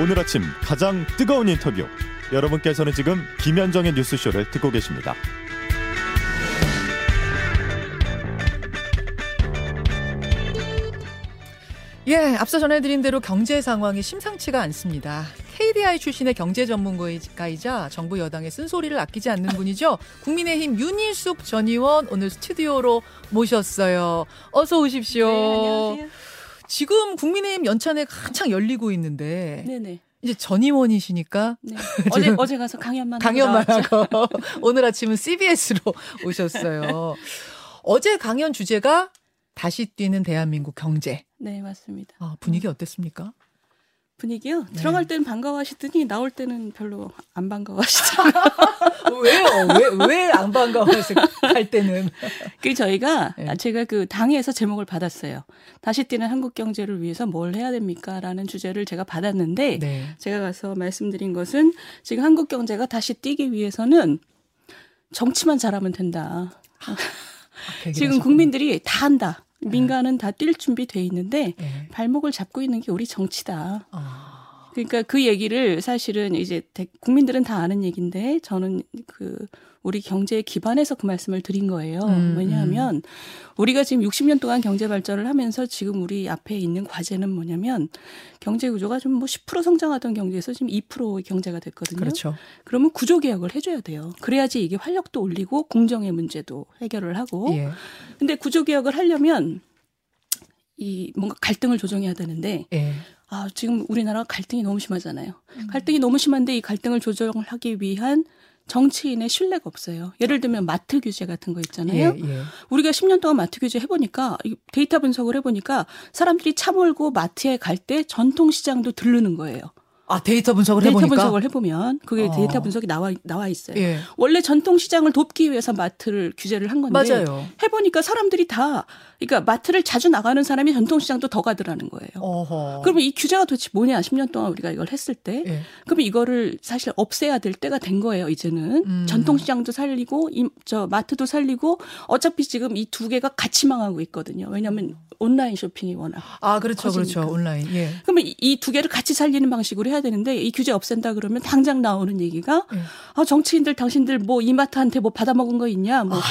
오늘 아침 가장 뜨거운 인터뷰. 여러분께서는 지금 김현정의 뉴스쇼를 듣고 계십니다. 예, 앞서 전해드린 대로 경제 상황이 심상치가 않습니다. KDI 출신의 경제 전문가이자 정부 여당의 쓴소리를 아끼지 않는 분이죠. 국민의힘 윤희숙 전 의원 오늘 스튜디오로 모셨어요. 어서 오십시오. 네, 안녕하세요. 지금 국민의힘 연찬회가 한창 열리고 있는데 네네. 이제 전 의원이시니까 네. 어제 어제 가서 강연만 강연만. 하고 오늘 아침은 CBS로 오셨어요. 어제 강연 주제가 다시 뛰는 대한민국 경제. 네 맞습니다. 아, 분위기 어땠습니까? 분위기요. 네. 들어갈 때는 반가워하시더니 나올 때는 별로 안 반가워하시죠. 왜요? 왜 왜 안 반가워하세요? 할 때는. 그 저희가 네. 제가 그 당에서 제목을 받았어요. 다시 뛰는 한국 경제를 위해서 뭘 해야 됩니까?라는 주제를 제가 받았는데 네. 제가 가서 말씀드린 것은 지금 한국 경제가 다시 뛰기 위해서는 정치만 잘하면 된다. 그 얘기를 지금 하셨군요. 국민들이 다 한다. 민간은 다 뛸 준비 돼 있는데 네. 발목을 잡고 있는 게 우리 정치다. 아, 그러니까 그 얘기를 사실은 이제 대- 국민들은 다 아는 얘기인데 저는 그 우리 경제에 기반해서 그 말씀을 드린 거예요. 음, 왜냐하면 우리가 지금 60년 동안 경제 발전을 하면서 지금 우리 앞에 있는 과제는 뭐냐면 경제 구조가 좀 뭐 10% 성장하던 경제에서 지금 2%의 경제가 됐거든요. 그렇죠. 그러면 구조 개혁을 해줘야 돼요. 그래야지 이게 활력도 올리고 공정의 문제도 해결을 하고. 예. 근데 구조 개혁을 하려면 이 뭔가 갈등을 조정해야 되는데 예. 아, 지금 우리나라가 갈등이 너무 심하잖아요. 음. 갈등이 너무 심한데 이 갈등을 조정하기 위한 정치인의 신뢰가 없어요. 예를 들면 마트 규제 같은 거 있잖아요. 예, 예. 우리가 10년 동안 마트 규제 해보니까 이 데이터 분석을 해보니까 사람들이 차 몰고 마트에 갈 때 전통 시장도 들르는 거예요. 아, 데이터 분석을 데이터 해보니까. 분석을 해보면 그게 어. 데이터 분석이 나와 나와 있어요. 예. 원래 전통 시장을 돕기 위해서 마트를 규제를 한 건데 맞아요. 해보니까 사람들이 다 그러니까 마트를 자주 나가는 사람이 전통 시장도 더 가더라는 거예요. 어허. 그러면 이 규제가 도대체 뭐냐? 10년 동안 우리가 이걸 했을 때. 예. 그러면 이거를 사실 없애야 될 때가 된 거예요, 이제는. 음. 전통 시장도 살리고, 이, 저, 마트도 살리고, 어차피 지금 이 두 개가 같이 망하고 있거든요. 왜냐하면 온라인 쇼핑이 워낙. 아, 그렇죠. 커지니까. 그렇죠. 온라인. 예. 그러면 이 두 개를 같이 살리는 방식으로 해야 되는데, 이 규제 없앤다 그러면 당장 나오는 얘기가, 예. 아, 정치인들, 당신들 뭐 이마트한테 뭐 받아먹은 거 있냐? 뭐.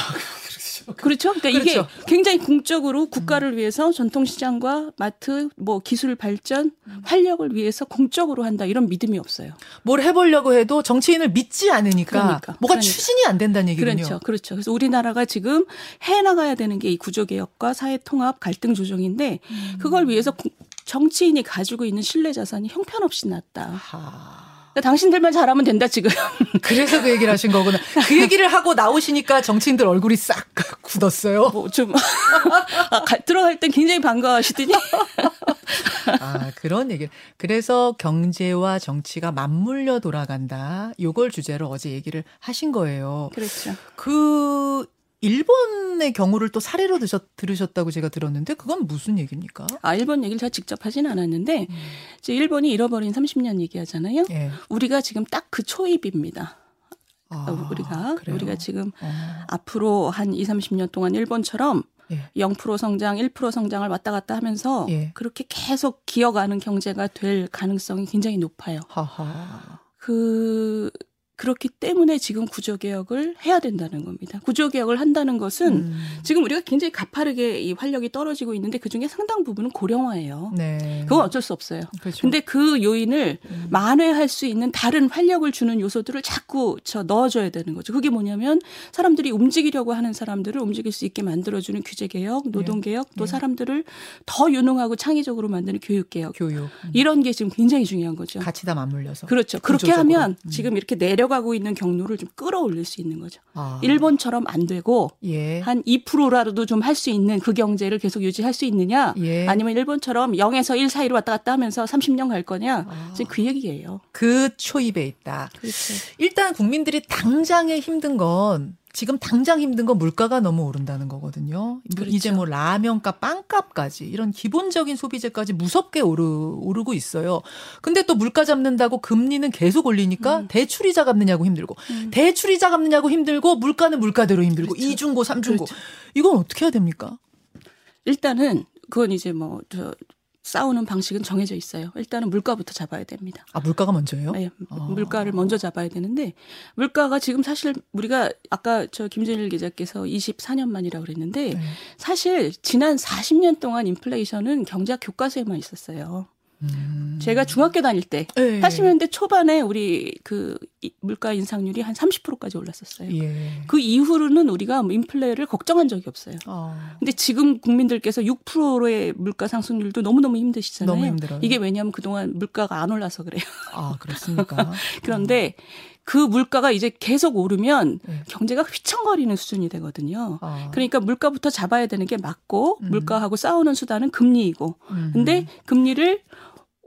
그렇죠. 그러니까 이게 그렇죠. 굉장히 공적으로 국가를 위해서 전통시장과 마트, 뭐 기술 발전, 활력을 위해서 공적으로 한다 이런 믿음이 없어요. 뭘 해보려고 해도 정치인을 믿지 않으니까 그러니까. 뭐가 그러니까. 추진이 안 된다는 얘기군요. 그렇죠. 그렇죠. 그래서 우리나라가 지금 해 나가야 되는 게 이 구조개혁과 사회통합 갈등 조정인데 음. 그걸 위해서 구- 정치인이 가지고 있는 신뢰 자산이 형편없이 낮다. 하... 그러니까 당신들만 잘하면 된다 지금. 그래서 그 얘기를 하신 거구나. 그 얘기를 하고 나오시니까 정치인들 얼굴이 싹 굳었어요. 뭐 좀 아, 가- 들어갈 땐 굉장히 반가워하시더니 아, 그런 얘기. 그래서 경제와 정치가 맞물려 돌아간다. 요걸 주제로 어제 얘기를 하신 거예요. 그렇죠. 그 일본의 경우를 또 사례로 드셨, 들으셨다고 제가 들었는데 그건 무슨 얘기입니까? 아 일본 얘기를 제가 직접 하진 않았는데 음. 이제 일본이 잃어버린 30년 얘기하잖아요. 예. 우리가 지금 딱 그 초입입니다. 아, 우리가 그래요? 우리가 지금 어, 앞으로 한 2, 30년 동안 일본처럼 예. 0% 성장, 1% 성장을 왔다 갔다 하면서 예. 그렇게 계속 기어가는 경제가 될 가능성이 굉장히 높아요. 하하. 그 그렇기 때문에 지금 구조개혁을 해야 된다는 겁니다. 구조개혁을 한다는 것은 음. 지금 우리가 굉장히 가파르게 이 활력이 떨어지고 있는데 그 중에 상당 부분은 고령화예요. 네. 그건 어쩔 수 없어요. 그렇죠. 근데 그 요인을 음. 만회할 수 있는 다른 활력을 주는 요소들을 자꾸 저 넣어줘야 되는 거죠. 그게 뭐냐면 사람들이 움직이려고 하는 사람들을 움직일 수 있게 만들어주는 규제 개혁, 노동 개혁, 또 네. 사람들을 더 유능하고 창의적으로 만드는 교육 개혁. 교육. 음. 이런 게 지금 굉장히 중요한 거죠. 같이 다 맞물려서. 그렇죠. 그렇게 구조적으로. 하면 음. 지금 이렇게 내려 가고 있는 경로를 좀 끌어올릴 수 있는 거죠. 아. 일본처럼 안 되고 예. 한 2%라도 좀 할 수 있는 그 경제를 계속 유지할 수 있느냐 예. 아니면 일본처럼 0에서 1 사이로 왔다 갔다 하면서 30년 갈 거냐 아. 지금 그 얘기예요. 그 초입에 있다. 그렇죠. 일단 국민들이 당장에 힘든 건 지금 당장 힘든 건 물가가 너무 오른다는 거거든요. 그렇죠. 이제 뭐 라면값, 빵값까지 이런 기본적인 소비재까지 무섭게 오르, 오르고 있어요. 근데 또 물가 잡는다고 금리는 계속 올리니까 음. 대출이자 갚느냐고 힘들고 대출이자 갚느냐고 힘들고 물가는 물가대로 힘들고 그렇죠. 이중고, 삼중고 그렇죠. 이건 어떻게 해야 됩니까? 일단은 그건 이제 뭐 저 싸우는 방식은 정해져 있어요. 일단은 물가부터 잡아야 됩니다. 아 물가가 먼저예요? 네, 아. 물가를 먼저 잡아야 되는데 물가가 지금 사실 우리가 아까 저 김준일 기자께서 24년 만이라고 그랬는데 네. 사실 지난 40년 동안 인플레이션은 경제학 교과서에만 있었어요. 음. 제가 중학교 다닐 때 네. 80년대 초반에 우리 그 이- 물가 인상률이 한 30%까지 올랐었어요. 예. 그 이후로는 우리가 뭐 인플레를 걱정한 적이 없어요. 아. 근데 지금 국민들께서 6%의 물가 상승률도 너무너무 힘드시잖아요. 너무 힘들어요. 이게 왜냐하면 그동안 물가가 안 올라서 그래요. 아 그렇습니까? 그런데 그 물가가 이제 계속 오르면 네. 경제가 휘청거리는 수준이 되거든요. 아. 그러니까 물가부터 잡아야 되는 게 맞고 음. 물가하고 싸우는 수단은 금리이고 음. 근데 금리를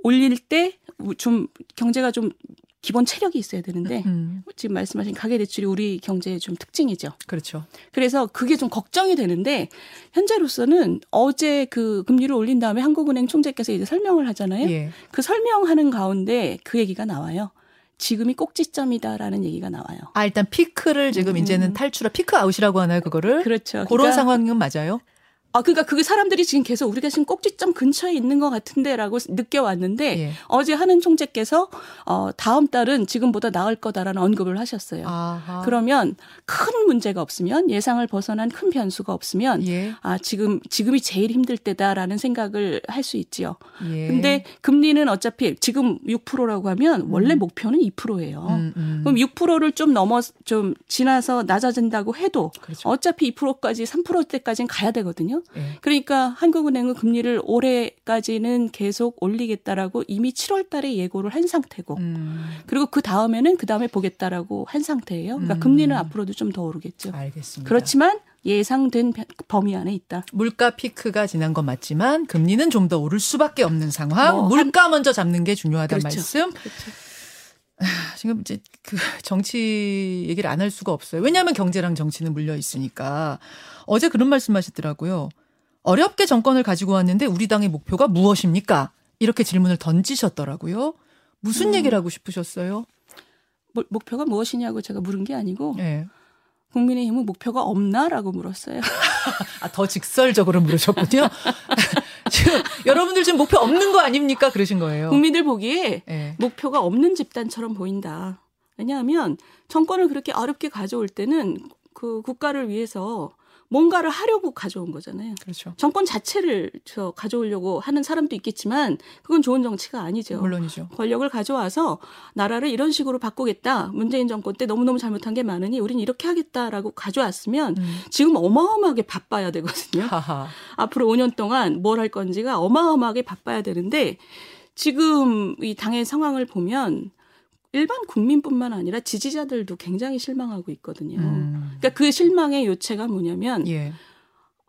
올릴 때 좀 경제가 좀 기본 체력이 있어야 되는데 음. 지금 말씀하신 가계 대출이 우리 경제의 좀 특징이죠. 그렇죠. 그래서 그게 좀 걱정이 되는데 현재로서는 어제 그 금리를 올린 다음에 한국은행 총재께서 이제 설명을 하잖아요. 예. 그 설명하는 가운데 그 얘기가 나와요. 지금이 꼭지점이다라는 얘기가 나와요. 아 일단 피크를 지금 이제는 탈출하 peak out이라고 하나요 그거를? 그렇죠. 그런 그러니까 상황은 맞아요? 아, 그러니까 그게 사람들이 지금 계속 우리가 지금 꼭지점 근처에 있는 것 같은데라고 느껴왔는데 예. 어제 한은 총재께서 어, 다음 달은 지금보다 나을 거다라는 언급을 하셨어요. 아하. 그러면 큰 문제가 없으면 예상을 벗어난 큰 변수가 없으면 예. 아, 지금, 지금이 제일 힘들 때다라는 생각을 할 수 있지요. 예. 근데 금리는 어차피 지금 6%라고 하면 원래 목표는 2%예요. 음, 음. 그럼 6%를 좀 넘어, 좀 지나서 낮아진다고 해도 그렇죠. 어차피 2%까지 3%대까지는 가야 되거든요. 예. 그러니까 한국은행은 금리를 올해까지는 계속 올리겠다라고 이미 7월 달에 예고를 한 상태고 음. 그리고 그 다음에는 그 다음에 보겠다라고 한 상태예요. 그러니까 음. 금리는 앞으로도 좀 더 오르겠죠. 알겠습니다. 그렇지만 예상된 범위 안에 있다. 물가 피크가 지난 건 맞지만 금리는 좀 더 오를 수밖에 없는 상황. 뭐 물가 먼저 잡는 게 중요하다는 그렇죠. 말씀. 지금 이제 그 정치 얘기를 안 할 수가 없어요. 왜냐하면 경제랑 정치는 물려 있으니까. 어제 그런 말씀하시더라고요. 어렵게 정권을 가지고 왔는데 우리 당의 목표가 무엇입니까? 이렇게 질문을 던지셨더라고요. 무슨 음. 얘기를 하고 싶으셨어요? 뭐- 목표가 무엇이냐고 제가 물은 게 아니고 예. 국민의힘은 목표가 없나라고 물었어요. 아, 더 직설적으로 물으셨군요. 지금 여러분들 지금 목표 없는 거 아닙니까? 그러신 거예요. 국민들 보기에 예. 목표가 없는 집단처럼 보인다. 왜냐하면 정권을 그렇게 어렵게 가져올 때는 그 국가를 위해서 뭔가를 하려고 가져온 거잖아요. 그렇죠. 정권 자체를 저 가져오려고 하는 사람도 있겠지만 그건 좋은 정치가 아니죠. 물론이죠. 권력을 가져와서 나라를 이런 식으로 바꾸겠다. 문재인 정권 때 너무너무 잘못한 게 많으니 우린 이렇게 하겠다라고 가져왔으면 음. 지금 어마어마하게 바빠야 되거든요. 하하. 앞으로 5년 동안 뭘 할 건지가 어마어마하게 바빠야 되는데 지금 이 당의 상황을 보면 일반 국민뿐만 아니라 지지자들도 굉장히 실망하고 있거든요. 음. 그러니까 그 실망의 요체가 뭐냐면 예.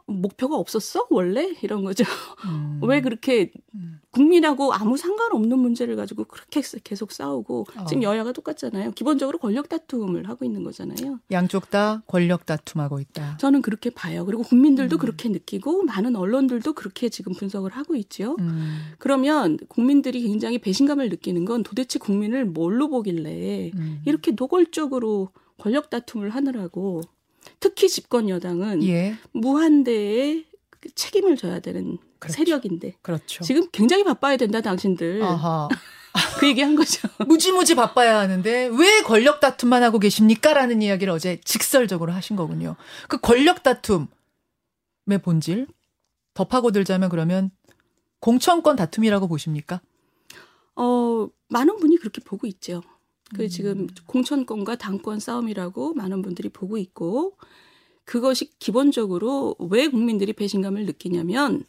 목표가 없었어 원래 이런 거죠. 음. 왜 그렇게 음. 국민하고 아무 상관없는 문제를 가지고 그렇게 계속 싸우고 어. 지금 여야가 똑같잖아요. 기본적으로 권력 다툼을 하고 있는 거잖아요. 양쪽 다 권력 다툼하고 있다. 저는 그렇게 봐요. 그리고 국민들도 음. 그렇게 느끼고 많은 언론들도 그렇게 지금 분석을 하고 있죠. 음. 그러면 국민들이 굉장히 배신감을 느끼는 건 도대체 국민을 뭘로 보길래 음. 이렇게 노골적으로 권력 다툼을 하느라고 특히 집권 여당은 예. 무한대의 그 책임을 져야 되는 그렇죠. 세력인데 그렇죠. 지금 굉장히 바빠야 된다 당신들 아하. 그 얘기 한 거죠. 무지무지 바빠야 하는데 왜 권력 다툼만 하고 계십니까? 라는 이야기를 어제 직설적으로 하신 거군요. 그 권력 다툼의 본질 더 파고들자면 그러면 공천권 다툼이라고 보십니까? 어 많은 분이 그렇게 보고 있죠. 그 음. 지금 공천권과 당권 싸움이라고 많은 분들이 보고 있고 그것이 기본적으로 왜 국민들이 배신감을 느끼냐면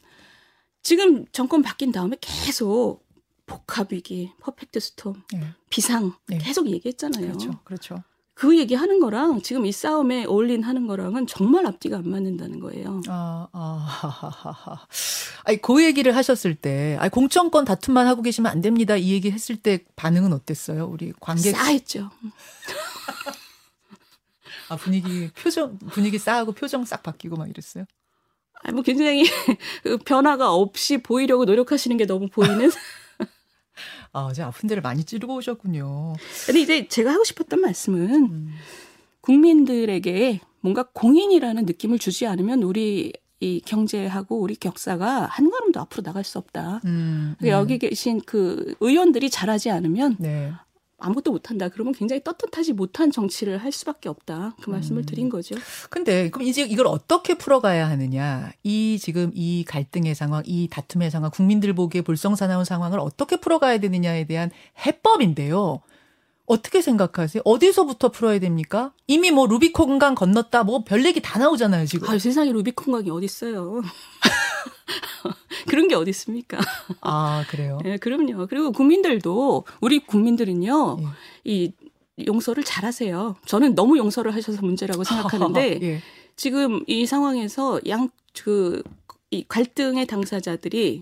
지금 정권 바뀐 다음에 계속 복합 위기, 퍼펙트 스톰, 예. 비상 네. 계속 얘기했잖아요. 그렇죠. 그렇죠. 그 얘기하는 거랑 지금 이 싸움에 어울린 하는 거랑은 정말 앞뒤가 안 맞는다는 거예요. 아, 아. 아니, 그 얘기를 하셨을 때, 아니, 공천권 다툼만 하고 계시면 안 됩니다. 이 얘기 했을 때 반응은 어땠어요? 우리 관객. 싸했죠. 아, 분위기, 표정, 분위기 싸하고 표정 싹 바뀌고 막 이랬어요. 아니, 뭐 굉장히 그 변화가 없이 보이려고 노력하시는 게 너무 보이는. 아, 어제 아픈 데를 많이 찌르고 오셨군요. 근데 이제 제가 하고 싶었던 말씀은 음. 국민들에게 뭔가 공인이라는 느낌을 주지 않으면 우리 이 경제하고 우리 격사가 한 걸음도 앞으로 나갈 수 없다. 음, 그러니까 음. 여기 계신 그 의원들이 잘하지 않으면 네. 아무것도 못한다. 그러면 굉장히 떳떳하지 못한 정치를 할 수밖에 없다. 그 말씀을 음. 드린 거죠. 근데 그럼 이제 이걸 어떻게 풀어가야 하느냐? 이 지금 이 갈등의 상황, 이 다툼의 상황, 국민들 보기에 불성사나운 상황을 어떻게 풀어가야 되느냐에 대한 해법인데요. 어떻게 생각하세요? 어디서부터 풀어야 됩니까? 이미 뭐 루비콘강 건넜다, 뭐 별 얘기 다 나오잖아요 지금. 아, 세상에 루비콘각이 어디 있어요? 그런 게 어디 있습니까? 아 그래요. 예, 그럼요. 그리고 국민들도 우리 국민들은요. 예. 이 용서를 잘하세요. 저는 너무 용서를 하셔서 문제라고 생각하는데 예. 지금 이 상황에서 양 그 이 갈등의 당사자들이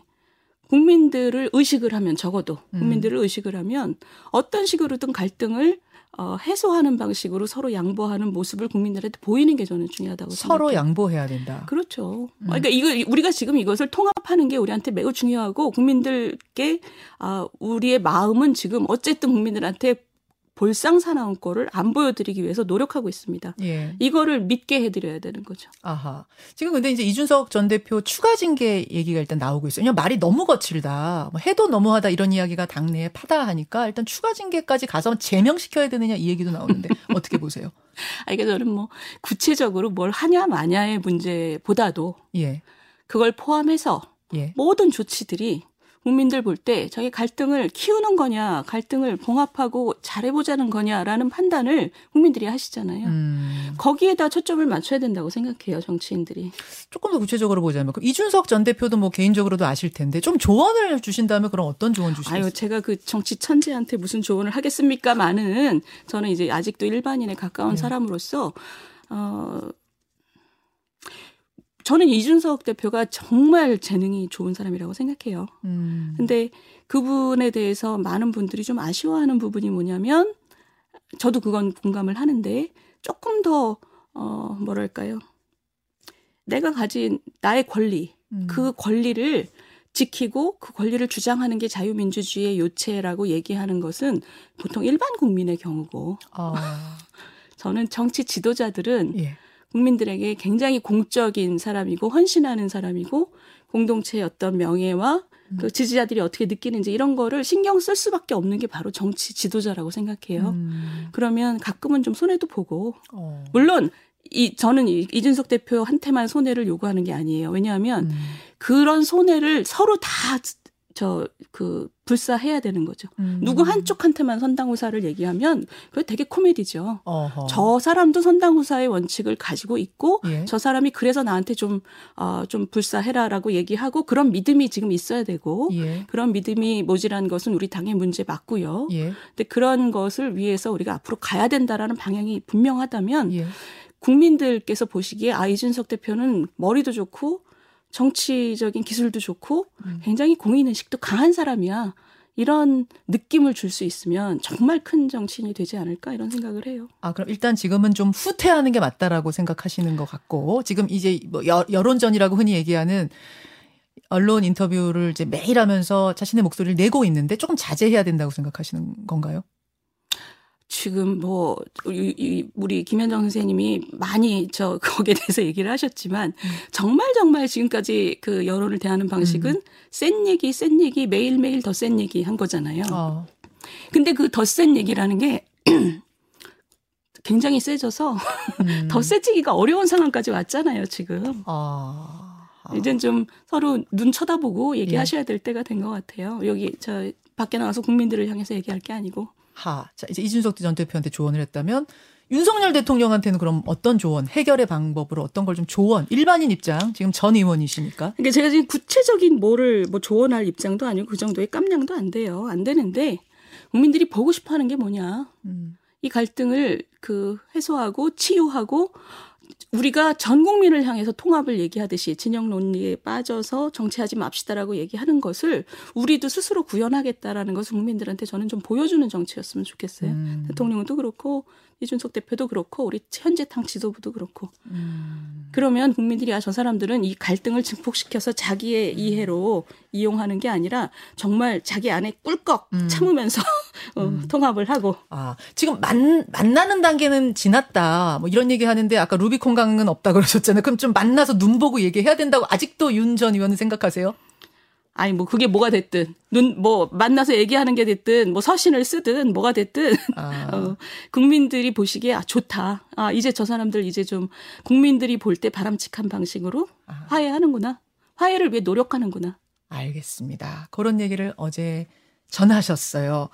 국민들을 의식을 하면 적어도 음. 국민들을 의식을 하면 어떤 식으로든 갈등을 어, 해소하는 방식으로 서로 양보하는 모습을 국민들한테 보이는 게 저는 중요하다고 서로 생각해요. 양보해야 된다. 그렇죠. 음. 그러니까 이거 우리가 지금 이것을 통합하는 게 우리한테 매우 중요하고 국민들께 아 우리의 마음은 지금 어쨌든 국민들한테 볼상 사나운 거를 안 보여드리기 위해서 노력하고 있습니다. 예. 이거를 믿게 해드려야 되는 거죠. 아하. 지금 근데 이제 이준석 전 대표 추가 징계 얘기가 일단 나오고 있어요. 그냥 말이 너무 거칠다. 뭐 해도 너무하다 이런 이야기가 당내에 파다하니까 일단 추가 징계까지 가서 제명시켜야 되느냐 이 얘기도 나오는데 어떻게 보세요? 아, 이게 저는 뭐 구체적으로 뭘 하냐 마냐의 문제보다도 예. 그걸 포함해서 예. 모든 조치들이 국민들 볼 때 저희 갈등을 키우는 거냐, 갈등을 봉합하고 잘해보자는 거냐라는 판단을 국민들이 하시잖아요. 음. 거기에다 초점을 맞춰야 된다고 생각해요, 정치인들이. 조금 더 구체적으로 보자면 그럼 이준석 전 대표도 뭐 개인적으로도 아실 텐데 좀 조언을 주신다면 그럼 어떤 조언 주시겠어요? 아유, 제가 그 정치 천재한테 무슨 조언을 하겠습니까? 많은 저는 이제 아직도 일반인에 가까운 네. 사람으로서 어 저는 이준석 대표가 정말 재능이 좋은 사람이라고 생각해요. 음. 근데 그분에 대해서 많은 분들이 좀 아쉬워하는 부분이 뭐냐면 저도 그건 공감을 하는데 조금 더 어, 뭐랄까요? 내가 가진 나의 권리, 음. 그 권리를 지키고 그 권리를 주장하는 게 자유민주주의의 요체라고 얘기하는 것은 보통 일반 국민의 경우고 아. 저는 정치 지도자들은 예. 국민들에게 굉장히 공적인 사람이고 헌신하는 사람이고 공동체의 어떤 명예와 그 지지자들이 어떻게 느끼는지 이런 거를 신경 쓸 수밖에 없는 게 바로 정치 지도자라고 생각해요. 음. 그러면 가끔은 좀 손해도 보고 어. 물론 이 저는 이- 이준석 대표한테만 손해를 요구하는 게 아니에요. 왜냐하면 음. 그런 손해를 서로 다 저 그 불사해야 되는 거죠. 음. 누구 한쪽한테만 선당후사를 얘기하면 그게 되게 코미디죠. 어허. 저 사람도 선당후사의 원칙을 가지고 있고 예. 저 사람이 그래서 나한테 좀, 어, 좀 불사해라라고 얘기하고 그런 믿음이 지금 있어야 되고 예. 그런 믿음이 모질한 것은 우리 당의 문제 맞고요. 예. 근데 그런 것을 위해서 우리가 앞으로 가야 된다라는 방향이 분명하다면 예. 국민들께서 보시기에 아, 이준석 대표는 머리도 좋고 정치적인 기술도 좋고 음. 굉장히 공인의식도 강한 사람이야. 이런 느낌을 줄 수 있으면 정말 큰 정치인이 되지 않을까 이런 생각을 해요. 아, 그럼 일단 지금은 좀 후퇴하는 게 맞다라고 생각하시는 것 같고, 지금 이제 뭐 여, 여론전이라고 흔히 얘기하는 언론 인터뷰를 이제 매일 하면서 자신의 목소리를 내고 있는데 조금 자제해야 된다고 생각하시는 건가요? 지금 뭐 우리 김현정 선생님이 많이 저 거기에 대해서 얘기를 하셨지만 정말 정말 지금까지 그 여론을 대하는 방식은 센 얘기 센 얘기 매일 매일 더 센 얘기 한 거잖아요. 어. 근데 그 더 센 얘기라는 게 굉장히 세져서 음. 더 세지기가 어려운 상황까지 왔잖아요, 지금. 아. 아. 이젠 좀 서로 눈 쳐다보고 얘기하셔야 될 때가 된 것 같아요. 여기 저 밖에 나가서 국민들을 향해서 얘기할 게 아니고. 하. 자, 이제 이준석 전 대표한테 조언을 했다면 윤석열 대통령한테는 그럼 어떤 조언, 해결의 방법으로 어떤 걸 좀 조언, 일반인 입장, 지금 전 의원이시니까. 그러니까 제가 지금 구체적인 뭐를 뭐 조언할 입장도 아니고 그 정도의 깜냥도 안 돼요. 안 되는데 국민들이 보고 싶어 하는 게 뭐냐. 음. 이 갈등을 그 해소하고 치유하고 우리가 전 국민을 향해서 통합을 얘기하듯이 진영 논리에 빠져서 정치하지 맙시다라고 얘기하는 것을 우리도 스스로 구현하겠다라는 것을 국민들한테 저는 좀 보여주는 정치였으면 좋겠어요. 음. 대통령도 그렇고 이준석 대표도 그렇고 우리 현재 당 지도부도 그렇고 음. 그러면 국민들이 아 저 사람들은 이 갈등을 증폭시켜서 자기의 이해로 이용하는 게 아니라 정말 자기 안에 꿀꺽 음. 참으면서 어, 음. 통합을 하고. 아 지금 만 만나는 단계는 지났다. 뭐 이런 얘기 하는데 아까 루비 콘 강은 없다 그러셨잖아요. 그럼 좀 만나서 눈 보고 얘기해야 된다고 아직도 윤 전 의원은 생각하세요? 아니 뭐 그게 뭐가 됐든 눈 뭐 만나서 얘기하는 게 됐든 뭐 서신을 쓰든 뭐가 됐든 아. 어, 국민들이 보시기에 아 좋다. 아 이제 저 사람들 이제 좀 국민들이 볼 때 바람직한 방식으로 아. 화해하는구나. 화해를 위해 노력하는구나. 알겠습니다. 그런 얘기를 어제 전하셨어요.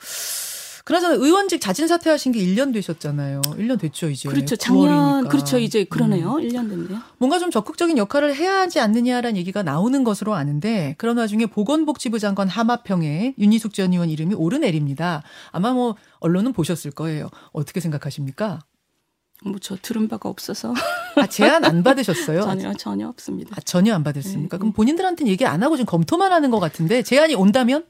그나저나 의원직 자진 사퇴하신 게 1년 되셨잖아요. 1년 됐죠, 이제. 그렇죠. 작년 9월이니까. 그렇죠. 이제 그러네요. 음. 1년 됐네요. 뭔가 좀 적극적인 역할을 해야 하지 않느냐라는 얘기가 나오는 것으로 아는데 그런 와중에 보건복지부 장관 하마평에 윤희숙 전 의원 이름이 오르내립니다. 아마 뭐 언론은 보셨을 거예요. 어떻게 생각하십니까? 뭐저 들은 바가 없어서. 아, 제안 안 받으셨어요? 전혀 전혀 없습니다. 아, 전혀 안 받았습니까? 네, 그럼 네. 본인들한테는 얘기 안 하고 좀 검토만 하는 것 같은데 제안이 온다면?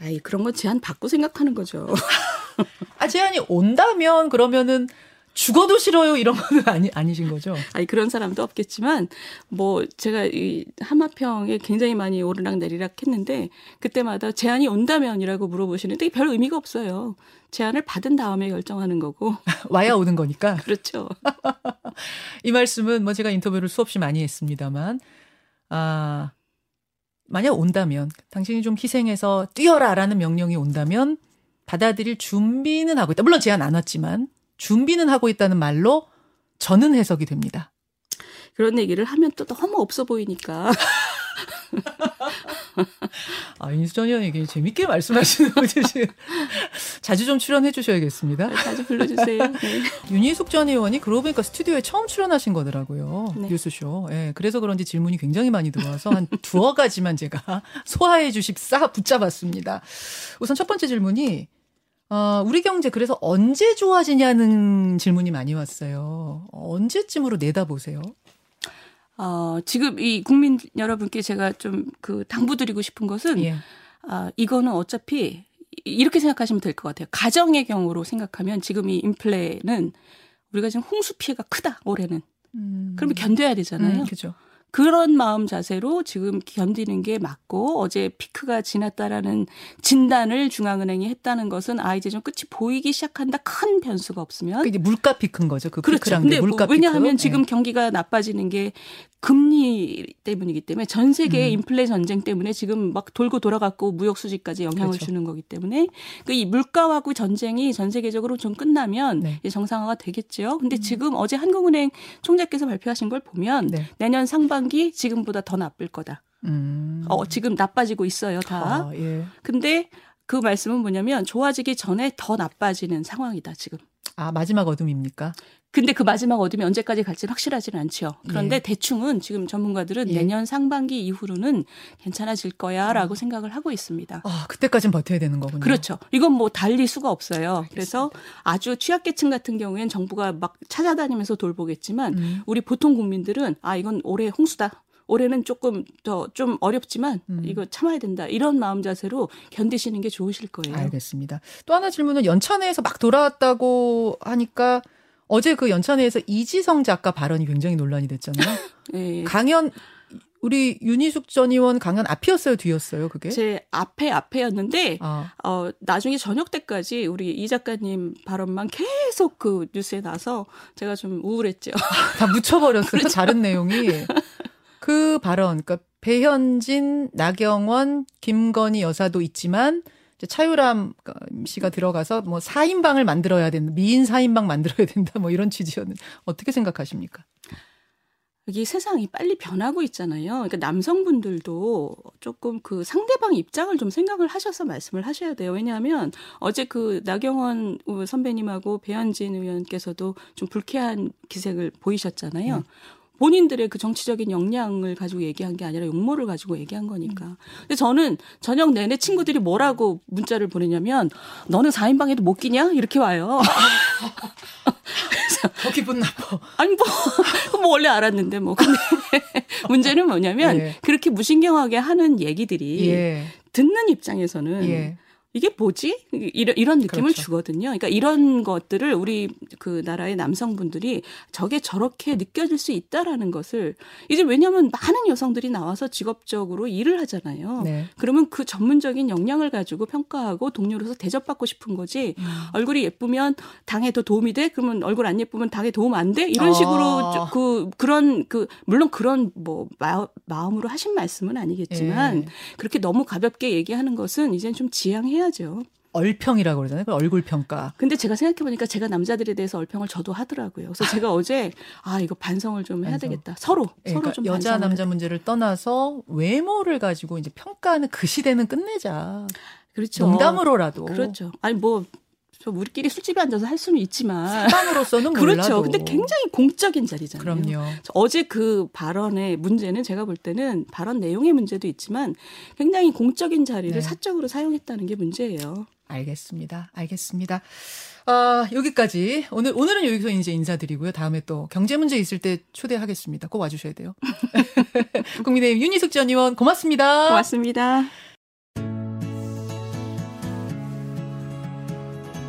아이 그런 건 제안 받고 생각하는 거죠. 아 제안이 온다면 그러면은 죽어도 싫어요 이런 거는 아니 아니신 거죠? 아니 그런 사람도 없겠지만 뭐 제가 이 하마평에 굉장히 많이 오르락 내리락 했는데 그때마다 제안이 온다면이라고 물어보시는데 별 의미가 없어요. 제안을 받은 다음에 결정하는 거고 와야 오는 거니까. 그렇죠. 이 말씀은 뭐 제가 인터뷰를 수없이 많이 했습니다만 아 만약 온다면 당신이 좀 희생해서 뛰어라라는 명령이 온다면 받아들일 준비는 하고 있다. 물론 제안 안 왔지만 준비는 하고 있다는 말로 저는 해석이 됩니다. 그런 얘기를 하면 또 너무 없어 보이니까. 아, 인수전 의원이 재밌게 말씀하시는 거지. 자주 좀 출연해 주셔야겠습니다. 네, 자주 불러주세요. 네. 윤희숙 전 의원이 그러고 보니까 스튜디오에 처음 출연하신 거더라고요. 네. 뉴스쇼. 예, 네, 그래서 그런지 질문이 굉장히 많이 들어와서 한 두어 가지만 제가 소화해 주십 싸 붙잡았습니다. 우선 첫 번째 질문이 어, 우리 경제 그래서 언제 좋아지냐는 질문이 많이 왔어요. 언제쯤으로 내다보세요? 어, 지금 이 국민 여러분께 제가 좀 그 당부드리고 싶은 것은 예. 아, 이거는 어차피 이렇게 생각하시면 될 것 같아요. 가정의 경우로 생각하면 지금 이 인플레는 우리가 지금 홍수 피해가 크다 올해는. 음. 그러면 견뎌야 되잖아요. 음, 그죠. 그런 마음 자세로 지금 견디는 게 맞고 어제 피크가 지났다라는 진단을 중앙은행이 했다는 것은 아 이제 좀 끝이 보이기 시작한다 큰 변수가 없으면 이게 물가 피크인 거죠. 그 그렇죠. 근데 물가 뭐, 왜냐하면 지금 네. 경기가 나빠지는 게 금리 때문이기 때문에 전 세계의 음. 인플레 전쟁 때문에 지금 막 돌고 돌아갔고 무역 수지까지 영향을 그렇죠. 주는 거기 때문에 그 이 물가하고 전쟁이 전 세계적으로 좀 끝나면 네. 정상화가 되겠죠. 근데 음. 지금 어제 한국은행 총재께서 발표하신 걸 보면 네. 내년 상반기 지금보다 더 나쁠 거다. 음. 어 지금 나빠지고 있어요 다. 아, 예. 근데 그 말씀은 뭐냐면 좋아지기 전에 더 나빠지는 상황이다 지금. 아 마지막 어둠입니까? 근데 그 마지막 어둠이 언제까지 갈지 확실하지는 않죠. 그런데 예. 대충은 지금 전문가들은 예. 내년 상반기 이후로는 괜찮아질 거야라고 어. 생각을 하고 있습니다. 아, 그때까지는 버텨야 되는 거군요. 그렇죠. 이건 뭐 달리 수가 없어요. 알겠습니다. 그래서 아주 취약계층 같은 경우에는 정부가 막 찾아다니면서 돌보겠지만 음. 우리 보통 국민들은 아, 이건 올해 홍수다. 올해는 조금 더 좀 어렵지만 음. 이거 참아야 된다. 이런 마음 자세로 견디시는 게 좋으실 거예요. 알겠습니다. 또 하나 질문은 연찬회에서 막 돌아왔다고 하니까 어제 그 연찬회에서 이지성 작가 발언이 굉장히 논란이 됐잖아요. 네. 강연 우리 윤희숙 전 의원 강연 앞이었어요, 뒤였어요, 그게? 제 앞에 앞에였는데 아. 어 나중에 저녁 때까지 우리 이 작가님 발언만 계속 그 뉴스에 나서 제가 좀 우울했죠. 다 묻혀버렸어요. 그렇죠. 다른 내용이 그 발언, 그러니까 배현진, 나경원, 김건희 여사도 있지만 차유람 씨가 들어가서 뭐 4인방을 만들어야 된다. 미인 4인방 만들어야 된다. 뭐 이런 취지였는데 어떻게 생각하십니까? 여기 세상이 빨리 변하고 있잖아요. 그러니까 남성분들도 조금 그 상대방 입장을 좀 생각을 하셔서 말씀을 하셔야 돼요. 왜냐하면 어제 그 나경원 선배님하고 배현진 의원께서도 좀 불쾌한 기색을 보이셨잖아요. 음. 본인들의 그 정치적인 역량을 가지고 얘기한 게 아니라 용모를 가지고 얘기한 거니까. 근데 저는 저녁 내내 친구들이 뭐라고 문자를 보내냐면 너는 4인방에도 못 끼냐? 이렇게 와요. 더 기분 나빠. 아니 뭐, 뭐 원래 알았는데 뭐 근데 문제는 뭐냐면 예. 그렇게 무신경하게 하는 얘기들이 예. 듣는 입장에서는 예. 이게 뭐지? 이런, 이런 느낌을 그렇죠. 주거든요. 그러니까 이런 것들을 우리 그 나라의 남성분들이 저게 저렇게 느껴질 수 있다라는 것을 이제 왜냐하면 많은 여성들이 나와서 직업적으로 일을 하잖아요. 네. 그러면 그 전문적인 역량을 가지고 평가하고 동료로서 대접받고 싶은 거지. 음. 얼굴이 예쁘면 당에 더 도움이 돼? 그러면 얼굴 안 예쁘면 당에 도움 안 돼? 이런 아. 식으로 그 그런 그 물론 그런 뭐 마, 마음으로 하신 말씀은 아니겠지만 예. 그렇게 너무 가볍게 얘기하는 것은 이젠 좀 지양해야 죠. 얼평이라고 그러잖아요. 그 얼굴 평가. 근데 제가 생각해 보니까 제가 남자들에 대해서 얼평을 저도 하더라고요. 그래서 제가 어제 아 이거 반성을 좀 해야 반성. 되겠다. 서로 예, 서로 그러니까 좀 여자 남자 해야 문제를 떠나서 외모를 가지고 이제 평가하는 그 시대는 끝내자. 돼. 그렇죠. 농담으로라도. 그렇죠. 아니 뭐. 저 우리끼리 술집에 앉아서 할 수는 있지만 사람으로서는 그렇죠. 몰라도. 근데 굉장히 공적인 자리잖아요. 그럼요. 어제 그 발언의 문제는 제가 볼 때는 발언 내용의 문제도 있지만 굉장히 공적인 자리를 네. 사적으로 사용했다는 게 문제예요. 알겠습니다. 알겠습니다. 아, 여기까지. 오늘, 오늘은 여기서 이제 인사드리고요. 다음에 또 경제 문제 있을 때 초대하겠습니다. 꼭 와주셔야 돼요. 국민의힘 윤희숙 전 의원 고맙습니다. 고맙습니다.